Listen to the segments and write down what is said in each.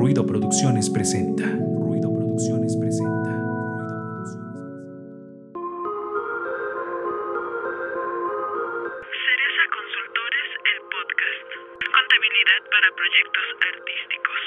Ruido Producciones presenta. Ruido Producciones presenta. Ruido Cereza Consultores, el podcast. Contabilidad para proyectos artísticos.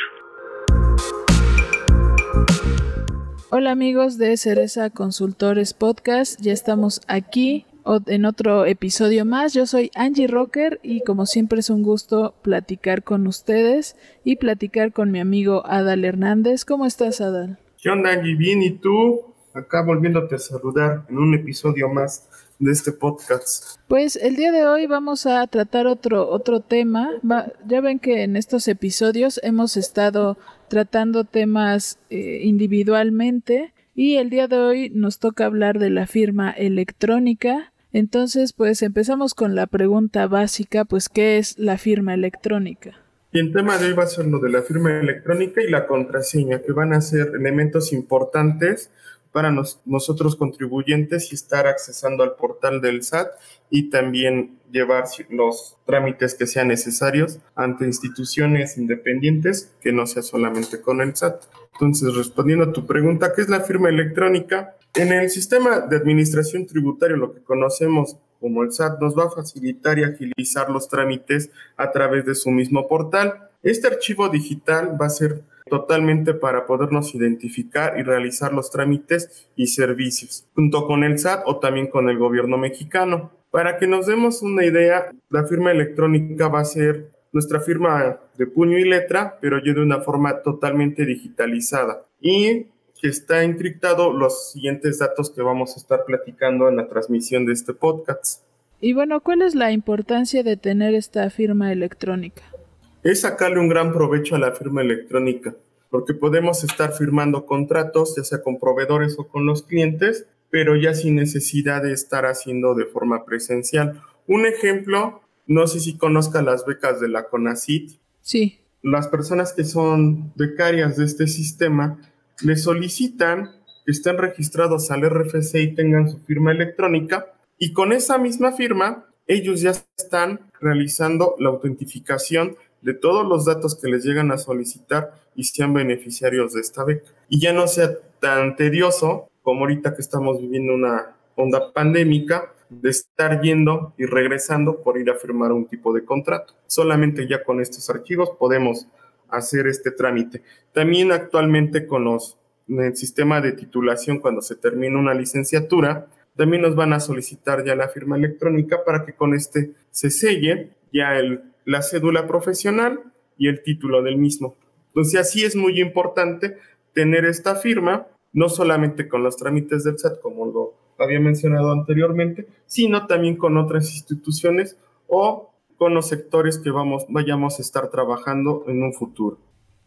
Hola amigos de Cereza Consultores Podcast, ya estamos aquí en otro episodio más. Yo soy Angie Rocker y como siempre es un gusto platicar con ustedes y platicar con mi amigo Adal Hernández. ¿Cómo estás Adal? ¿Qué onda, Angie? Bien, ¿y tú? Acá volviéndote a saludar en un episodio más de este podcast. Pues el día de hoy vamos a tratar otro, otro tema. Va- ya ven que en estos episodios hemos estado tratando temas eh, individualmente y el día de hoy nos toca hablar de la firma electrónica. Entonces, pues empezamos con la pregunta básica, pues ¿qué es la firma electrónica? Y el tema de hoy va a ser lo de la firma electrónica y la contraseña, que van a ser elementos importantes para nos- nosotros contribuyentes y estar accesando al portal del SAT y también llevar los trámites que sean necesarios ante instituciones independientes, que no sea solamente con el SAT. Entonces, respondiendo a tu pregunta, ¿qué es la firma electrónica? En el sistema de administración tributaria, lo que conocemos como el SAT, nos va a facilitar y agilizar los trámites a través de su mismo portal. Este archivo digital va a ser totalmente para podernos identificar y realizar los trámites y servicios, junto con el SAT o también con el gobierno mexicano. Para que nos demos una idea, la firma electrónica va a ser nuestra firma de puño y letra, pero ya de una forma totalmente digitalizada. Y que está encriptado los siguientes datos que vamos a estar platicando en la transmisión de este podcast. Y bueno, ¿cuál es la importancia de tener esta firma electrónica? es sacarle un gran provecho a la firma electrónica, porque podemos estar firmando contratos, ya sea con proveedores o con los clientes, pero ya sin necesidad de estar haciendo de forma presencial. Un ejemplo, no sé si conozca las becas de la CONACIT. Sí, Las personas que son becarias de este sistema le solicitan que estén registrados al RFC y tengan su firma electrónica y con esa misma firma ellos ya están realizando la autentificación de todos los datos que les llegan a solicitar y sean beneficiarios de esta beca. Y ya no sea tan tedioso como ahorita que estamos viviendo una onda pandémica de estar yendo y regresando por ir a firmar un tipo de contrato. Solamente ya con estos archivos podemos hacer este trámite. También actualmente con los en el sistema de titulación cuando se termina una licenciatura, también nos van a solicitar ya la firma electrónica para que con este se selle ya el, la cédula profesional y el título del mismo. Entonces así es muy importante tener esta firma, no solamente con los trámites del SAT, como lo había mencionado anteriormente, sino también con otras instituciones o con los sectores que vamos, vayamos a estar trabajando en un futuro.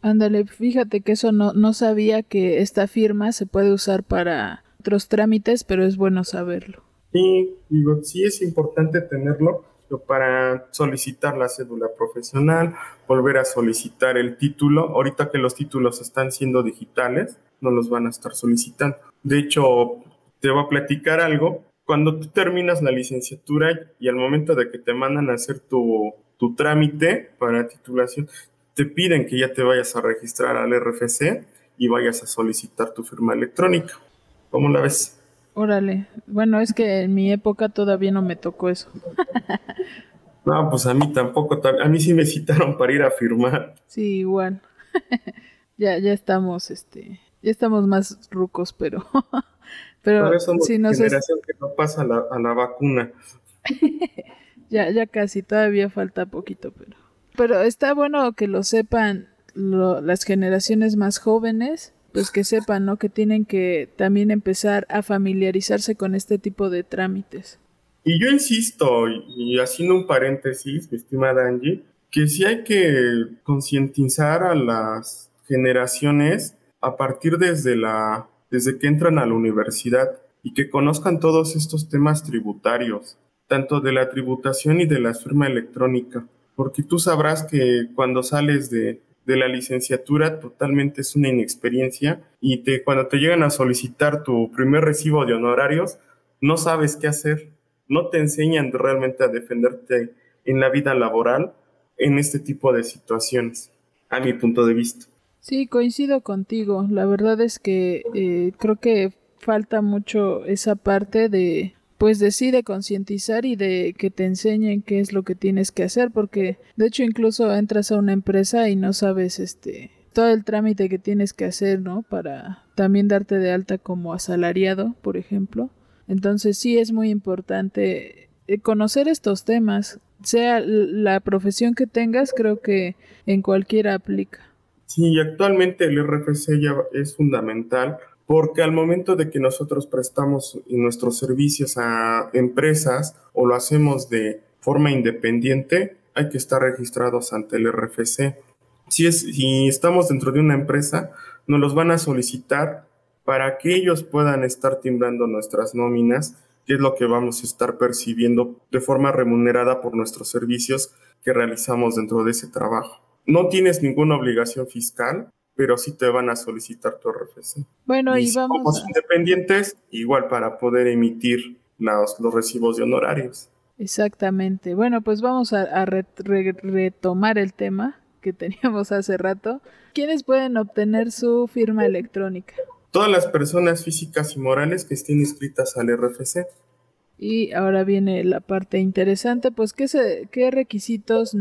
ándale, fíjate que eso no, no sabía que esta firma se puede usar para otros trámites, pero es bueno saberlo. Y digo, sí es importante tenerlo para solicitar la cédula profesional, volver a solicitar el título. Ahorita que los títulos están siendo digitales, no los van a estar solicitando. De hecho, te voy a platicar algo. Cuando tú terminas la licenciatura y al momento de que te mandan a hacer tu, tu trámite para titulación, te piden que ya te vayas a registrar al RFC y vayas a solicitar tu firma electrónica. ¿Cómo la ves? Órale, bueno, es que en mi época todavía no me tocó eso. No, pues a mí tampoco, tam- a mí sí me citaron para ir a firmar. Sí, igual. ya, ya estamos, este, ya estamos más rucos, pero, pero Todavía somos sí, nos es- generación que no pasa a la, a la vacuna. ya, ya casi, todavía falta poquito, pero, pero está bueno que lo sepan lo- las generaciones más jóvenes, pues que sepan, ¿no? Que tienen que también empezar a familiarizarse con este tipo de trámites. Y yo insisto, y haciendo un paréntesis, mi estimada Angie, que sí hay que concientizar a las generaciones a partir desde la desde que entran a la universidad y que conozcan todos estos temas tributarios, tanto de la tributación y de la firma electrónica, porque tú sabrás que cuando sales de, de la licenciatura totalmente es una inexperiencia y te, cuando te llegan a solicitar tu primer recibo de honorarios, no sabes qué hacer, no te enseñan realmente a defenderte en la vida laboral en este tipo de situaciones, a mi punto de vista. Sí, coincido contigo. La verdad es que eh, creo que falta mucho esa parte de, pues de sí, de concientizar y de que te enseñen qué es lo que tienes que hacer, porque de hecho incluso entras a una empresa y no sabes este todo el trámite que tienes que hacer, ¿no? Para también darte de alta como asalariado, por ejemplo. Entonces sí es muy importante eh, conocer estos temas, sea la profesión que tengas, creo que en cualquiera aplica. Sí, actualmente el RFC ya es fundamental porque al momento de que nosotros prestamos nuestros servicios a empresas o lo hacemos de forma independiente, hay que estar registrados ante el RFC. Si, es, si estamos dentro de una empresa, nos los van a solicitar para que ellos puedan estar timbrando nuestras nóminas, que es lo que vamos a estar percibiendo de forma remunerada por nuestros servicios que realizamos dentro de ese trabajo. No tienes ninguna obligación fiscal, pero sí te van a solicitar tu RFC. Bueno, y, vamos. Somos independientes, igual para poder emitir los, los recibos de honorarios. Exactamente. Bueno, pues vamos a, a re, re, retomar el tema que teníamos hace rato. ¿Quiénes pueden obtener su firma electrónica? Todas las personas físicas y morales que estén inscritas al RFC. Y ahora viene la parte interesante, pues ¿qué, se, qué requisitos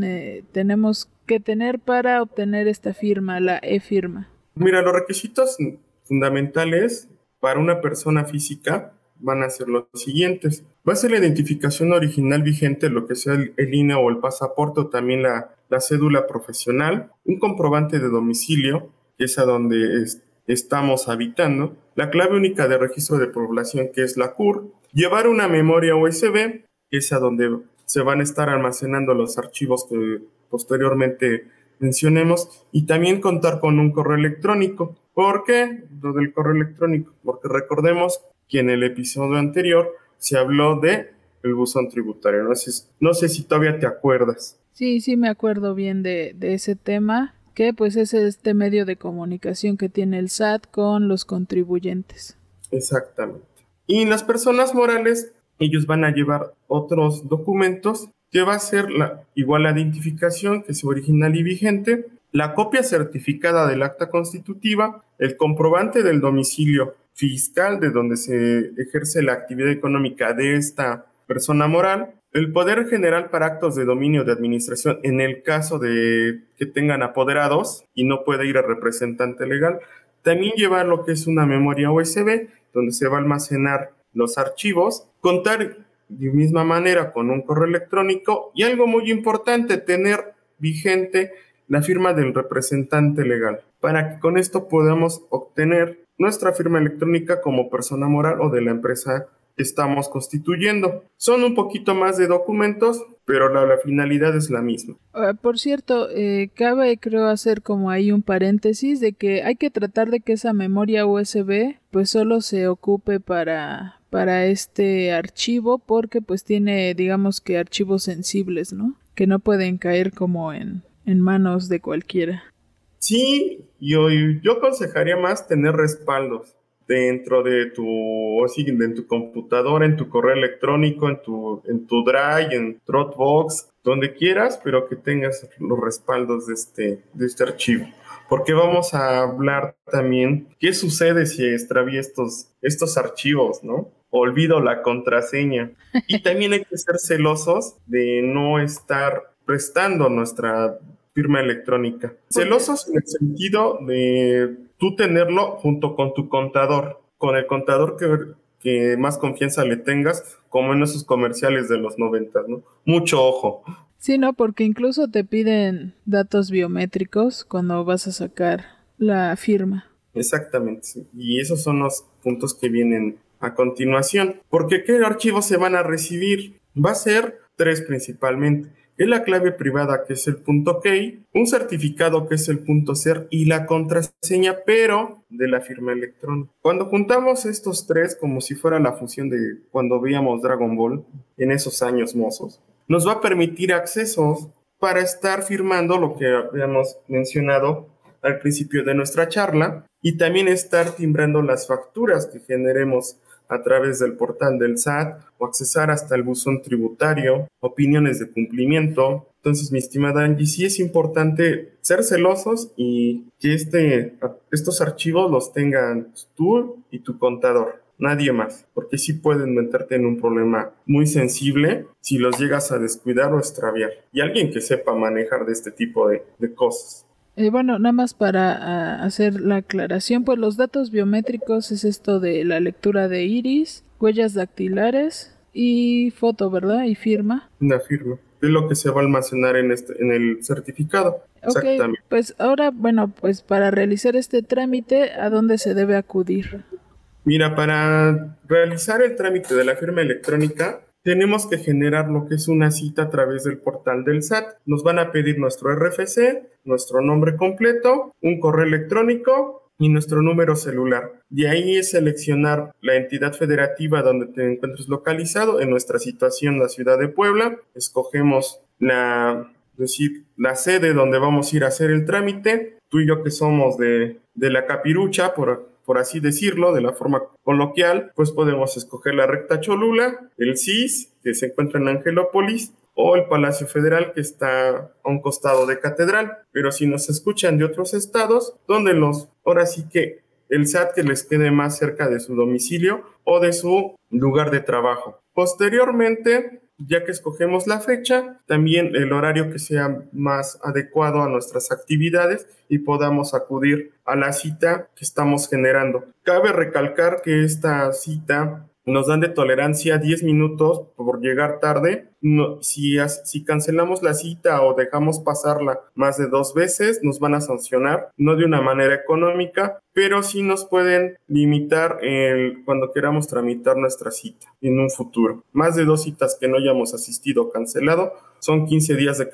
tenemos que tener para obtener esta firma, la e-firma? Mira, los requisitos fundamentales para una persona física van a ser los siguientes. Va a ser la identificación original vigente, lo que sea el, el INE o el pasaporte también la, la, cédula profesional, un comprobante de domicilio, que es a donde es, estamos habitando, la clave única de registro de población, que es la CUR, llevar una memoria USB, que es a donde se van a estar almacenando los archivos que posteriormente mencionemos, y también contar con un correo electrónico. ¿Por qué lo del correo electrónico? Porque recordemos que en el episodio anterior se habló de el buzón tributario. No sé, no sé si todavía te acuerdas. Sí, sí me acuerdo bien de, de ese tema, que pues es este medio de comunicación que tiene el SAT con los contribuyentes. Exactamente. Y las personas morales, ellos van a llevar otros documentos que va a ser la, igual la identificación, que es original y vigente, la copia certificada del acta constitutiva, el comprobante del domicilio fiscal de donde se ejerce la actividad económica de esta persona moral, el poder general para actos de dominio de administración en el caso de que tengan apoderados y no pueda ir a representante legal, también llevar lo que es una memoria USB donde se va a almacenar los archivos, contar de misma manera con un correo electrónico y algo muy importante, tener vigente la firma del representante legal, para que con esto podamos obtener nuestra firma electrónica como persona moral o de la empresa que estamos constituyendo. Son un poquito más de documentos, pero la, finalidad es la misma. Uh, por cierto, eh, cabe creo hacer como ahí un paréntesis de que hay que tratar de que esa memoria USB pues solo se ocupe para para este archivo porque pues tiene digamos que archivos sensibles, ¿no? Que no pueden caer como en, en manos de cualquiera. Sí, yo, yo aconsejaría más tener respaldos dentro de tu, en tu computadora, en tu correo electrónico, en tu, en tu Drive, en Dropbox, donde quieras, pero que tengas los respaldos de este, de este archivo. Porque vamos a hablar también qué sucede si extravíe estos, estos archivos, ¿no? Olvido la contraseña. Y también hay que ser celosos de no estar prestando nuestra firma electrónica. Celosos en el sentido de tú tenerlo junto con tu contador, con el contador que, que más confianza le tengas, como en esos comerciales de los noventas, ¿no? Mucho ojo. Sí, no, porque incluso te piden datos biométricos cuando vas a sacar la firma. Exactamente, sí. y esos son los puntos que vienen a continuación. Porque ¿qué archivos se van a recibir? Va a ser tres principalmente es la clave privada que es el punto key, un certificado que es el punto ser y la contraseña, pero de la firma electrónica. Cuando juntamos estos tres como si fuera la fusión de cuando veíamos Dragon Ball en esos años mozos, nos va a permitir accesos para estar firmando lo que habíamos mencionado al principio de nuestra charla y también estar timbrando las facturas que generemos a través del portal del SAT o accesar hasta el buzón tributario, opiniones de cumplimiento, Entonces, mi estimada Angie, sí es importante ser celosos y que este, estos archivos los tengan tú y tu contador, nadie más, porque sí pueden meterte en un problema muy sensible si los llegas a descuidar o extraviar. Y alguien que sepa manejar de este tipo de, cosas. Eh, bueno, nada más para hacer la aclaración, pues los datos biométricos es esto de la lectura de iris, huellas dactilares y foto, ¿verdad? Y firma. Una firma es lo que se va a almacenar en, este, en el certificado. Exactamente. Pues ahora, bueno, pues para realizar este trámite, ¿a dónde se debe acudir? Mira, para realizar el trámite de la firma electrónica, tenemos que generar lo que es una cita a través del portal del SAT. Nos van a pedir nuestro RFC, nuestro nombre completo, un correo electrónico y nuestro número celular. De ahí es seleccionar la entidad federativa donde te encuentres localizado. En nuestra situación, la ciudad de Puebla, escogemos la, decir, la sede donde vamos a ir a hacer el trámite. Tú y yo que somos de, de la capirucha, por, por así decirlo, de la forma coloquial, pues podemos escoger la recta Cholula, el CIS, que se encuentra en Angelópolis, o el Palacio Federal que está a un costado de Catedral. Pero si nos escuchan de otros estados, donde los, ahora sí que el SAT que les quede más cerca de su domicilio o de su lugar de trabajo. Posteriormente, ya que escogemos la fecha, también el horario que sea más adecuado a nuestras actividades y podamos acudir a la cita que estamos generando. Cabe recalcar que esta cita nos dan de tolerancia 10 minutos por llegar tarde. No, si, cancelamos la cita o dejamos pasarla más de dos veces, nos van a sancionar, no de una manera económica, pero sí nos pueden limitar cuando queramos tramitar nuestra cita en un futuro. Más de dos citas que no hayamos asistido o cancelado son 15 días de,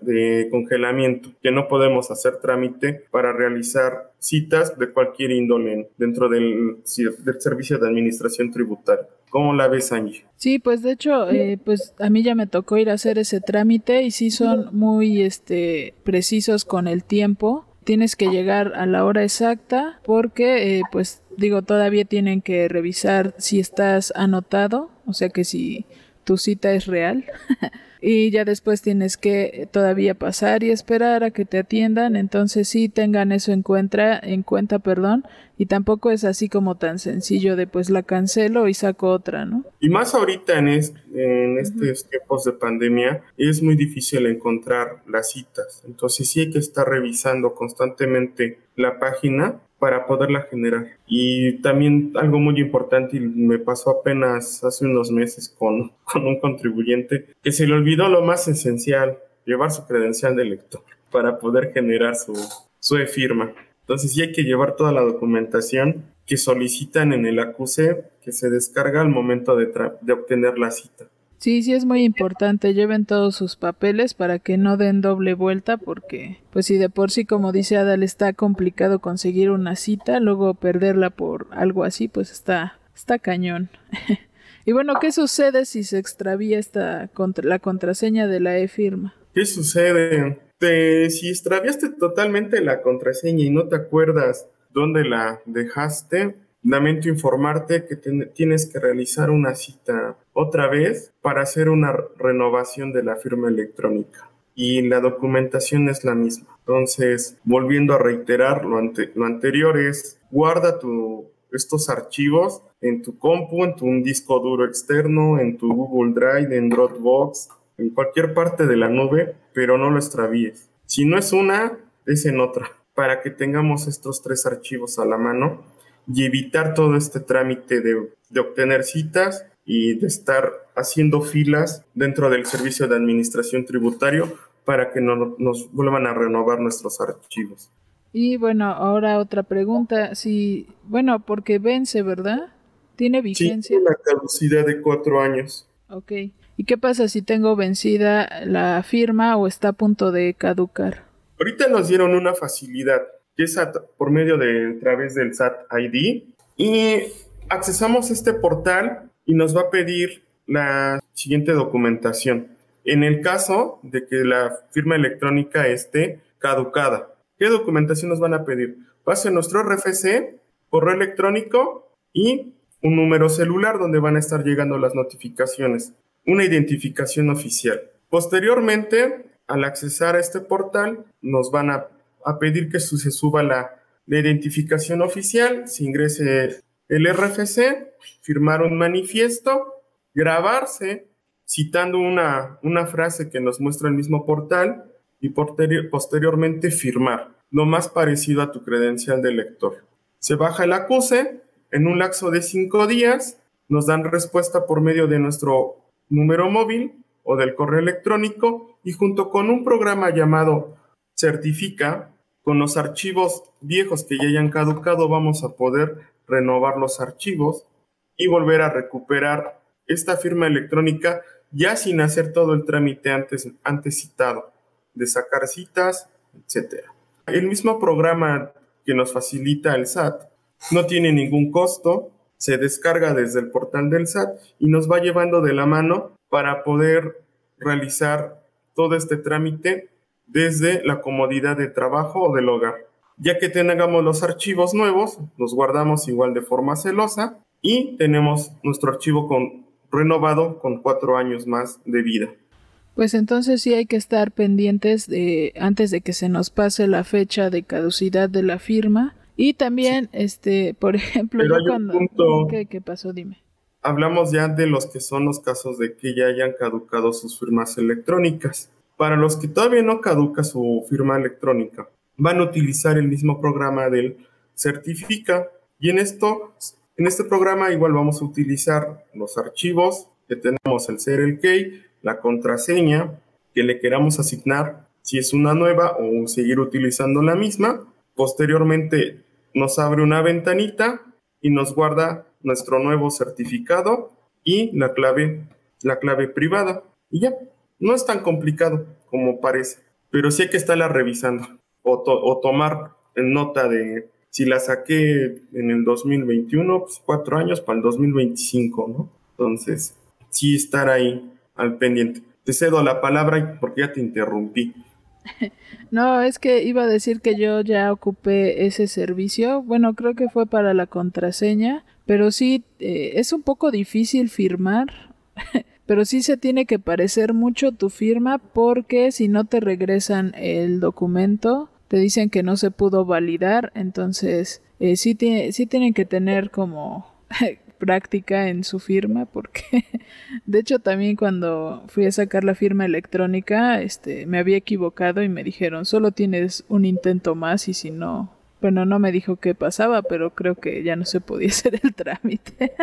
de congelamiento, que no podemos hacer trámite para realizar citas de cualquier índole dentro del servicio de administración tributaria. ¿Cómo la ves, Angie? Sí, pues de hecho, eh, pues a mí ya me tocó ir a hacer ese trámite y sí son muy este, precisos con el tiempo. Tienes que llegar a la hora exacta porque, eh, pues digo, todavía tienen que revisar si estás anotado, o sea que si tu cita es real. y ya después tienes que todavía pasar y esperar a que te atiendan, entonces sí tengan eso en cuenta, en cuenta, perdón, y tampoco es así como tan sencillo de pues la cancelo y saco otra, ¿no? Y más ahorita en, en estos tiempos de pandemia es muy difícil encontrar las citas, entonces sí hay que estar revisando constantemente la página para poderla generar. Y también algo muy importante, y me pasó apenas hace unos meses con, con un contribuyente, que se le olvidó lo más esencial, llevar su credencial de lector para poder generar su, su e-firma. Entonces sí hay que llevar toda la documentación que solicitan en el acuse que se descarga al momento de, de obtener la cita. Sí, sí es muy importante, lleven todos sus papeles para que no den doble vuelta porque pues si de por sí como dice Adal está complicado conseguir una cita, luego perderla por algo así pues está está cañón. y bueno, ¿qué sucede si se extravía esta contra la contraseña de la e-firma? ¿Qué sucede? Te, si extraviaste totalmente la contraseña y no te acuerdas dónde la dejaste, Lamento informarte que tienes que realizar una cita otra vez para hacer una renovación de la firma electrónica y la documentación es la misma. Entonces, volviendo a reiterar, lo, anterior es guarda estos archivos en tu compu, en tu disco duro externo, en tu Google Drive, en Dropbox, en cualquier parte de la nube, pero no lo extravíes. Si no es una, es en otra, para que tengamos estos tres archivos a la mano y evitar todo este trámite de, obtener citas y de estar haciendo filas dentro del servicio de administración tributario para que no, nos vuelvan a renovar nuestros archivos. Y bueno, ahora otra pregunta, si, bueno, porque vence, ¿verdad? ¿Tiene vigencia? Sí, la caducidad de cuatro años. Ok. ¿Y qué pasa si tengo vencida la firma o está a punto de caducar? Ahorita nos dieron una facilidad que es por medio de través del SAT ID y accesamos este portal y nos va a pedir la siguiente documentación. En el caso de que la firma electrónica esté caducada, ¿qué documentación nos van a pedir? Va a ser nuestro RFC, correo electrónico y un número celular donde van a estar llegando las notificaciones, una identificación oficial. Posteriormente, al accesar a este portal nos van a, a pedir que se suba la, identificación oficial, se ingrese el RFC, firmar un manifiesto, grabarse citando una, una frase que nos muestra el mismo portal y posteriormente firmar, lo más parecido a tu credencial de lector. Se baja el acuse, en un lapso de cinco días nos dan respuesta por medio de nuestro número móvil o del correo electrónico y junto con un programa llamado Certifica, con los archivos viejos que ya hayan caducado vamos a poder renovar los archivos y volver a recuperar esta firma electrónica ya sin hacer todo el trámite antes, antes citado, de sacar citas, etc. El mismo programa que nos facilita el SAT no tiene ningún costo, se descarga desde el portal del SAT y nos va llevando de la mano para poder realizar todo este trámite desde la comodidad de trabajo o del hogar. Ya que tengamos los archivos nuevos, los guardamos igual de forma celosa y tenemos nuestro archivo con, renovado con cuatro años más de vida. Pues entonces sí hay que estar pendientes de antes de que se nos pase la fecha de caducidad de la firma y también este por ejemplo cuando ¿qué, pasó? Dime. Hablamos ya de los que son los casos de que ya hayan caducado sus firmas electrónicas. Para los que todavía no caduca su firma electrónica, van a utilizar el mismo programa del Certifica y en esto, en este programa igual vamos a utilizar los archivos que tenemos el ser key, la contraseña que le queramos asignar, si es una nueva o seguir utilizando la misma. Posteriormente nos abre una ventanita y nos guarda nuestro nuevo certificado y la clave, la clave privada. Y ya, no es tan complicado como parece, pero sí hay que estarla revisando o, tomar en nota de si la saqué en el 2021, pues cuatro años para el 2025, ¿no? Entonces, sí estar ahí al pendiente. Te cedo la palabra porque ya te interrumpí. No, es que iba a decir que yo ya ocupé ese servicio. Bueno, creo que fue para la contraseña, pero sí eh, es un poco difícil firmar. pero sí se tiene que parecer mucho tu firma porque si no te regresan el documento, te dicen que no se pudo validar, entonces eh, sí, sí tienen que tener como práctica en su firma porque de hecho también cuando fui a sacar la firma electrónica este me había equivocado y me dijeron solo tienes un intento más y si no bueno no me dijo qué pasaba pero creo que ya no se podía hacer el trámite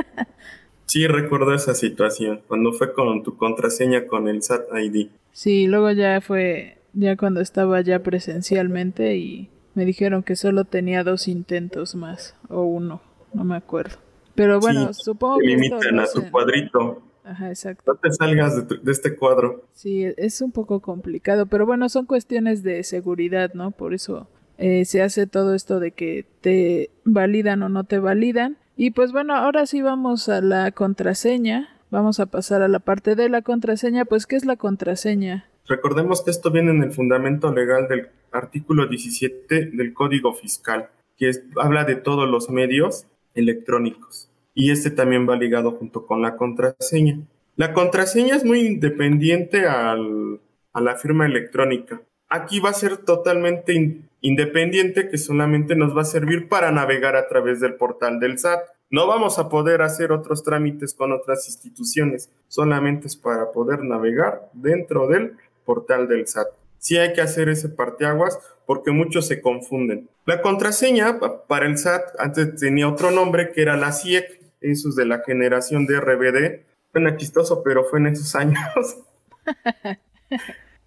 Sí, recuerdo esa situación, cuando fue con tu contraseña con el SAT ID. Sí, luego ya fue, ya cuando estaba ya presencialmente y me dijeron que solo tenía dos intentos más, o uno, no me acuerdo. Pero bueno, supongo que... limitan a tu cuadrito. Ajá, exacto. No te salgas de, de, este cuadro. Sí, es un poco complicado, pero bueno, son cuestiones de seguridad, ¿no? Por eso eh, se hace todo esto de que te validan o no te validan. Y pues bueno, ahora sí vamos a la contraseña. Vamos a pasar a la parte de la contraseña. Pues, ¿qué es la contraseña? Recordemos que esto viene en el fundamento legal del artículo 17 del Código Fiscal, que habla de todos los medios electrónicos. Y este también va ligado junto con la contraseña. La contraseña es muy independiente al, a la firma electrónica. Aquí va a ser totalmente independiente que solamente nos va a servir para navegar a través del portal del SAT. No vamos a poder hacer otros trámites con otras instituciones, solamente es para poder navegar dentro del portal del SAT. Sí hay que hacer ese parteaguas porque muchos se confunden. La contraseña para el SAT antes tenía otro nombre que era la CIEC, eso es de la generación de RBD. Suena chistoso, pero fue en esos años.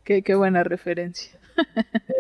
Qué, buena referencia.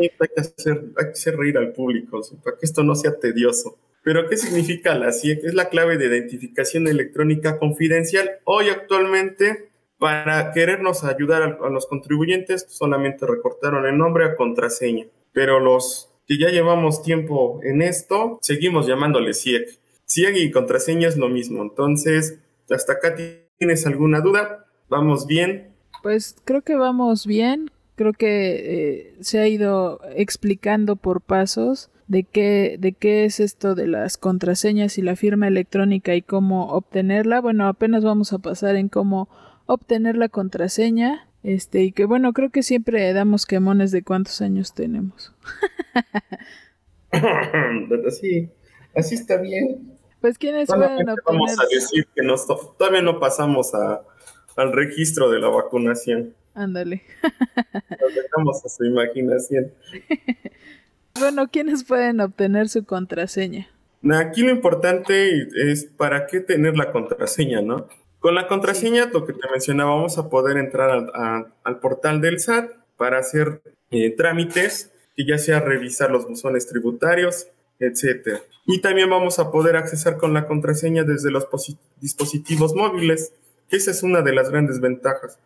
hay, que hacer, reír al público, para que esto no sea tedioso. Pero, ¿qué significa la CIEC? Es la clave de identificación electrónica confidencial. Hoy actualmente, para querernos ayudar a, los contribuyentes, solamente recortaron el nombre a contraseña. Pero los que ya llevamos tiempo en esto, seguimos llamándole CIEC. CIEC y contraseña es lo mismo. Entonces, hasta acá tienes alguna duda. Vamos bien. Pues creo que vamos bien creo que eh, se ha ido explicando por pasos de qué, de qué es esto de las contraseñas y la firma electrónica y cómo obtenerla. Bueno, apenas vamos a pasar en cómo obtener la contraseña Este, y que bueno, creo que siempre damos quemones de cuántos años tenemos. así, así está bien. Pues quienes pueden obtener... Vamos a decir que nos, todavía no pasamos a, al registro de la vacunación. Ándale. Nos dejamos a su imaginación. bueno, ¿quiénes pueden obtener su contraseña? Aquí lo importante es para qué tener la contraseña, ¿no? Con la contraseña, lo que te mencionaba, vamos a poder entrar al, al portal del SAT para hacer eh, trámites, que ya sea revisar los buzones tributarios, etcétera. Y también vamos a poder accesar con la contraseña desde los dispositivos móviles, que esa es una de las grandes ventajas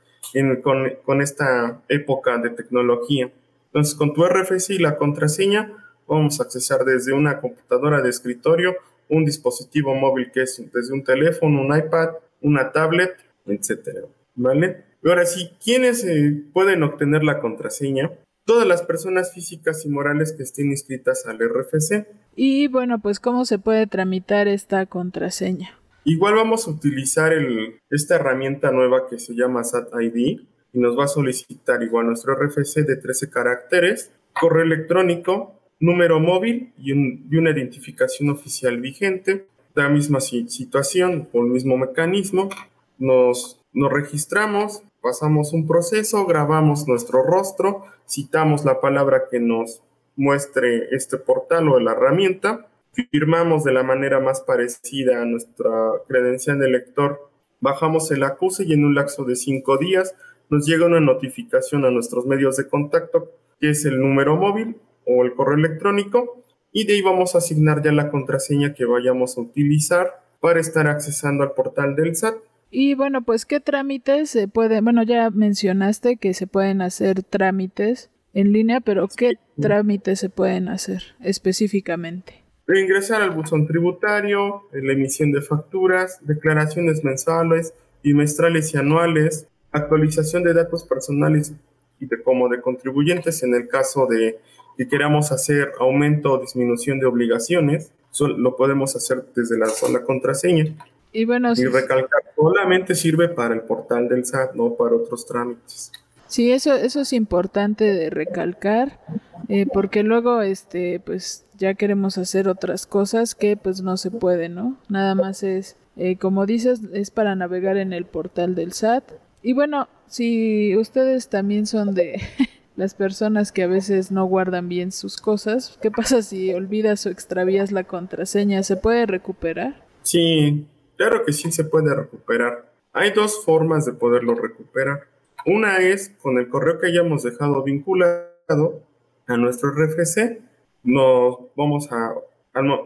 con, con, esta época de tecnología. Entonces, con tu RFC y la contraseña, vamos a accesar desde una computadora de escritorio, un dispositivo móvil que es desde un teléfono, un iPad, una tablet, etcétera. ¿Vale? Y ahora sí, ¿quiénes eh, pueden obtener la contraseña? Todas las personas físicas y morales que estén inscritas al RFC. Y bueno, pues ¿cómo se puede tramitar esta contraseña? Igual vamos a utilizar el, esta herramienta nueva que se llama SAT ID y nos va a solicitar igual nuestro RFC de 13 caracteres, correo electrónico, número móvil y, y una identificación oficial vigente la misma situación, con el mismo mecanismo, nos, nos registramos, pasamos un proceso, grabamos nuestro rostro, citamos la palabra que nos muestre este portal o la herramienta, firmamos de la manera más parecida a nuestra credencial de lector, bajamos el acuse y en un lapso de cinco días nos llega una notificación a nuestros medios de contacto, que es el número móvil o el correo electrónico, y de ahí vamos a asignar ya la contraseña que vayamos a utilizar para estar accesando al portal del SAT. Y bueno, pues qué trámites se pueden, bueno, ya mencionaste que se pueden hacer trámites en línea, pero ¿qué trámites se pueden hacer específicamente? Ingresar al buzón tributario, la emisión de facturas, declaraciones mensuales, bimestrales y anuales, actualización de datos personales y de como de contribuyentes en el caso de que queramos hacer aumento o disminución de obligaciones, lo podemos hacer desde la sola contraseña. Y bueno, y recalcar, solamente sirve para el portal del SAT, no para otros trámites. Sí, eso, eso es importante de recalcar, eh, porque luego, este, pues, ya queremos hacer otras cosas que, pues, no se puede, ¿no? Nada más es, eh, como dices, es para navegar en el portal del SAT. Y bueno, si ustedes también son de las personas que a veces no guardan bien sus cosas. ¿Qué pasa si olvidas o extravías la contraseña? ¿Se puede recuperar? Sí, claro que sí se puede recuperar. Hay dos formas de poderlo recuperar. Una es con el correo que hayamos dejado vinculado a nuestro RFC. Nos vamos a,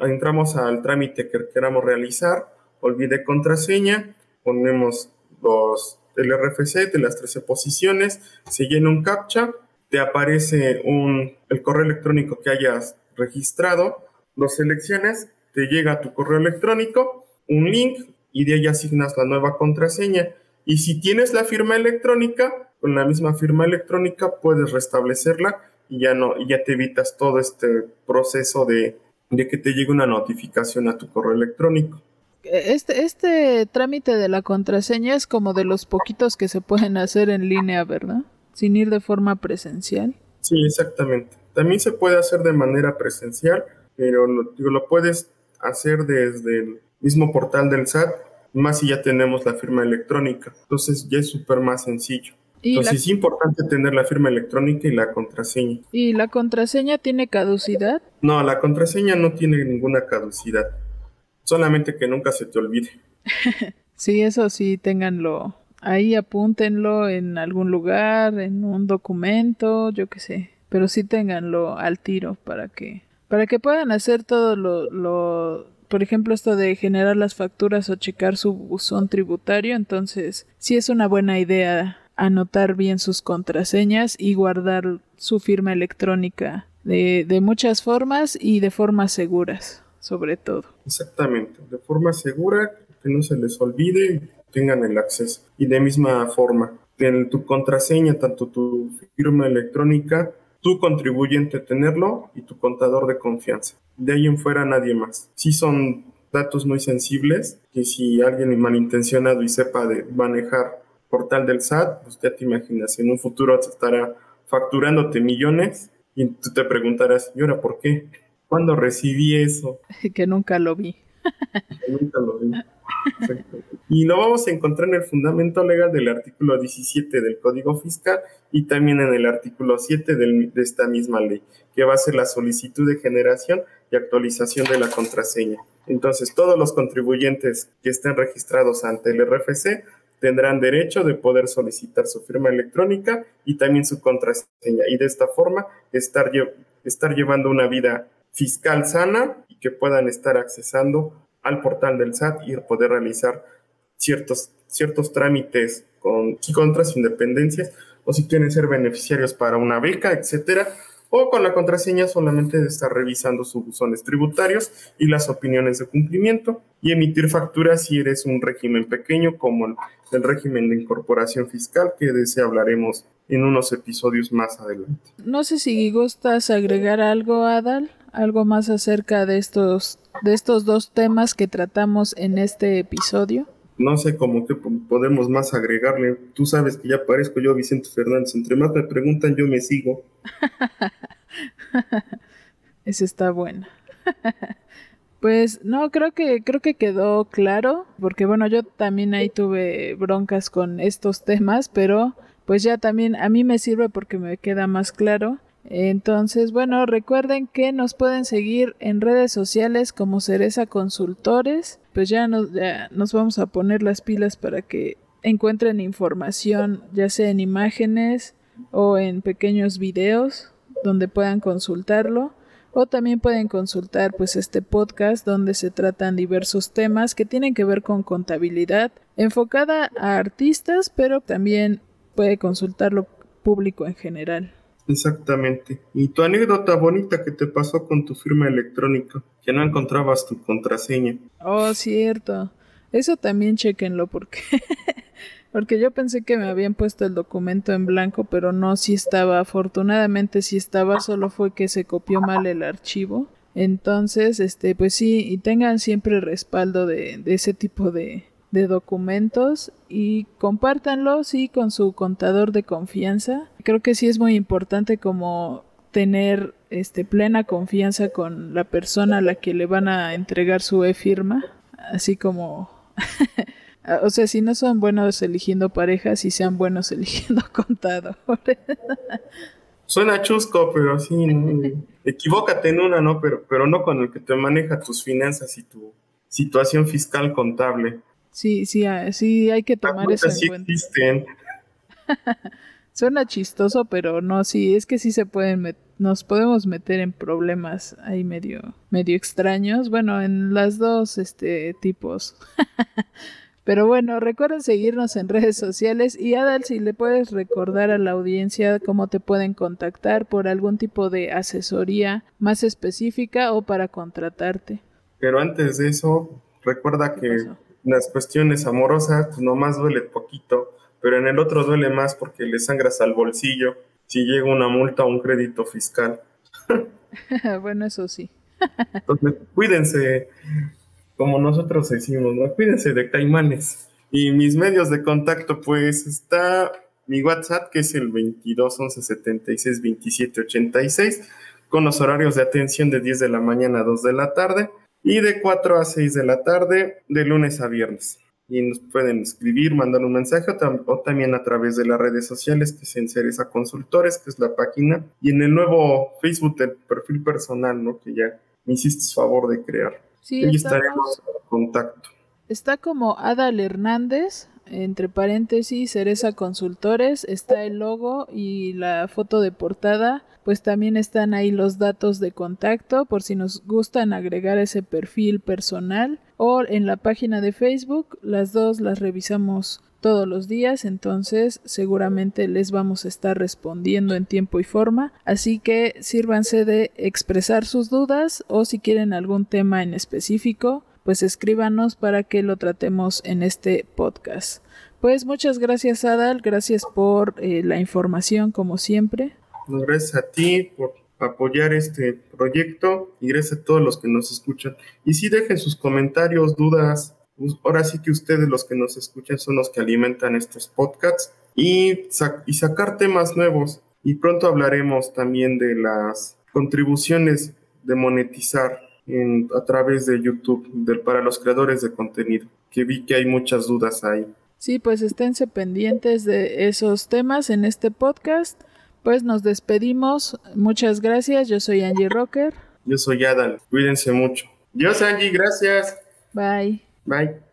entramos al trámite que queramos realizar. Olvide contraseña, ponemos los el RFC de las 13 posiciones, se llena un captcha te aparece un, el correo electrónico que hayas registrado, lo seleccionas, te llega tu correo electrónico un link y de ahí asignas la nueva contraseña. Y si tienes la firma electrónica, con la misma firma electrónica puedes restablecerla y ya no, y ya te evitas todo este proceso de, de que te llegue una notificación a tu correo electrónico. Este, este trámite de la contraseña es como de los poquitos que se pueden hacer en línea, ¿verdad? sin ir de forma presencial. Sí, exactamente. También se puede hacer de manera presencial, pero lo, lo puedes hacer desde el mismo portal del SAT, más si ya tenemos la firma electrónica. Entonces ya es súper más sencillo. Entonces es importante tener la firma electrónica y la contraseña. ¿Y la contraseña tiene caducidad? No, la contraseña no tiene ninguna caducidad. Solamente que nunca se te olvide. sí, eso sí, ténganlo ahí apúntenlo en algún lugar, en un documento, yo qué sé, pero sí ténganlo al tiro para que para que puedan hacer todo lo, lo por ejemplo esto de generar las facturas o checar su buzón tributario, entonces sí es una buena idea anotar bien sus contraseñas y guardar su firma electrónica de, de muchas formas y de formas seguras, sobre todo. Exactamente, de forma segura, que no se les olvide tengan el acceso. Y de misma forma, en tu contraseña, tanto tu firma electrónica, tu contribuyente tenerlo y tu contador de confianza. De ahí en fuera nadie más. Si son datos muy sensibles, que si alguien malintencionado y sepa de manejar portal del SAT, pues ya te imaginas, en un futuro se estará facturándote millones y tú te preguntarás, ¿y ahora por qué? ¿Cuándo recibí eso? que nunca lo vi. nunca lo vi. Y lo vamos a encontrar en el fundamento legal del artículo 17 del Código Fiscal y también en el artículo 7 de esta misma ley, que va a ser la solicitud de generación y actualización de la contraseña. Entonces, todos los contribuyentes que estén registrados ante el RFC tendrán derecho de poder solicitar su firma electrónica y también su contraseña y de esta forma estar, estar llevando una vida fiscal sana y que puedan estar accesando al portal del SAT y poder realizar ciertos, ciertos trámites con y contras independencias o si quieren ser beneficiarios para una beca, etcétera, o con la contraseña solamente de estar revisando sus buzones tributarios y las opiniones de cumplimiento y emitir facturas si eres un régimen pequeño como el, régimen de incorporación fiscal que de ese hablaremos en unos episodios más adelante. No sé si gustas agregar algo, Adal, algo más acerca de estos de estos dos temas que tratamos en este episodio. No sé cómo que podemos más agregarle. Tú sabes que ya parezco yo Vicente Fernández. Entre más me preguntan, yo me sigo. Esa está buena. Pues no, creo que creo que quedó claro, porque bueno, yo también ahí tuve broncas con estos temas, pero pues ya también a mí me sirve porque me queda más claro. Entonces, bueno, recuerden que nos pueden seguir en redes sociales como Cereza Consultores. Pues ya nos, ya nos vamos a poner las pilas para que encuentren información, ya sea en imágenes o en pequeños videos donde puedan consultarlo o también pueden consultar pues este podcast donde se tratan diversos temas que tienen que ver con contabilidad enfocada a artistas pero también puede consultarlo público en general. Exactamente. Y tu anécdota bonita que te pasó con tu firma electrónica, que no encontrabas tu contraseña. Oh, cierto. Eso también chequenlo porque Porque yo pensé que me habían puesto el documento en blanco, pero no, si estaba. Afortunadamente si estaba, solo fue que se copió mal el archivo. Entonces, este, pues sí, y tengan siempre respaldo de, de ese tipo de, de documentos y compártanlo, sí, con su contador de confianza. Creo que sí es muy importante como tener este plena confianza con la persona a la que le van a entregar su e-firma, así como o sea, si no son buenos eligiendo parejas, y sean buenos eligiendo contadores. Suena chusco, pero sí, equivócate en una, ¿no? Pero, pero no con el que te maneja tus finanzas y tu situación fiscal contable. Sí, sí, ah, sí, hay que tomar eso en cuenta. Existen. Suena chistoso, pero no, sí, es que sí se pueden nos podemos meter en problemas ahí medio, medio extraños. Bueno, en las dos este tipos. Pero bueno, recuerden seguirnos en redes sociales y Adal, si le puedes recordar a la audiencia cómo te pueden contactar por algún tipo de asesoría más específica o para contratarte. Pero antes de eso, recuerda que las cuestiones amorosas pues, nomás duele poquito, pero en el otro duele más porque le sangras al bolsillo si llega una multa o un crédito fiscal. bueno, eso sí. Entonces, cuídense, como nosotros decimos, ¿no? Cuídense de caimanes. Y mis medios de contacto, pues está mi WhatsApp, que es el 22 11 76 27 86, con los horarios de atención de 10 de la mañana a 2 de la tarde y de 4 a 6 de la tarde, de lunes a viernes. Y nos pueden escribir, mandar un mensaje o, también a través de las redes sociales, que es en Cereza Consultores, que es la página, y en el nuevo Facebook del perfil personal, ¿no? Que ya me hiciste favor de crear. Sí, estaremos en contacto. Está como Adal Hernández, entre paréntesis, Cereza Consultores, está el logo y la foto de portada, pues también están ahí los datos de contacto por si nos gustan agregar ese perfil personal. O en la página de Facebook, las dos las revisamos todos los días, entonces seguramente les vamos a estar respondiendo en tiempo y forma, así que sírvanse de expresar sus dudas o si quieren algún tema en específico, pues escríbanos para que lo tratemos en este podcast. Pues muchas gracias Adal, gracias por eh, la información como siempre. Gracias a ti por apoyar este proyecto y gracias a todos los que nos escuchan. Y si dejen sus comentarios, dudas, Pues, ahora sí que ustedes los que nos escuchan son los que alimentan estos podcasts y, y sacar temas nuevos. Y pronto hablaremos también de las contribuciones de monetizar en, a través de YouTube para los creadores de contenido, que vi que hay muchas dudas ahí. Sí, pues esténse pendientes de esos temas en este podcast. Pues nos despedimos. Muchas gracias. Yo soy Angie Rocker. Yo soy Adal. Cuídense mucho. Dios, Angie. Gracias. Bye. Bye.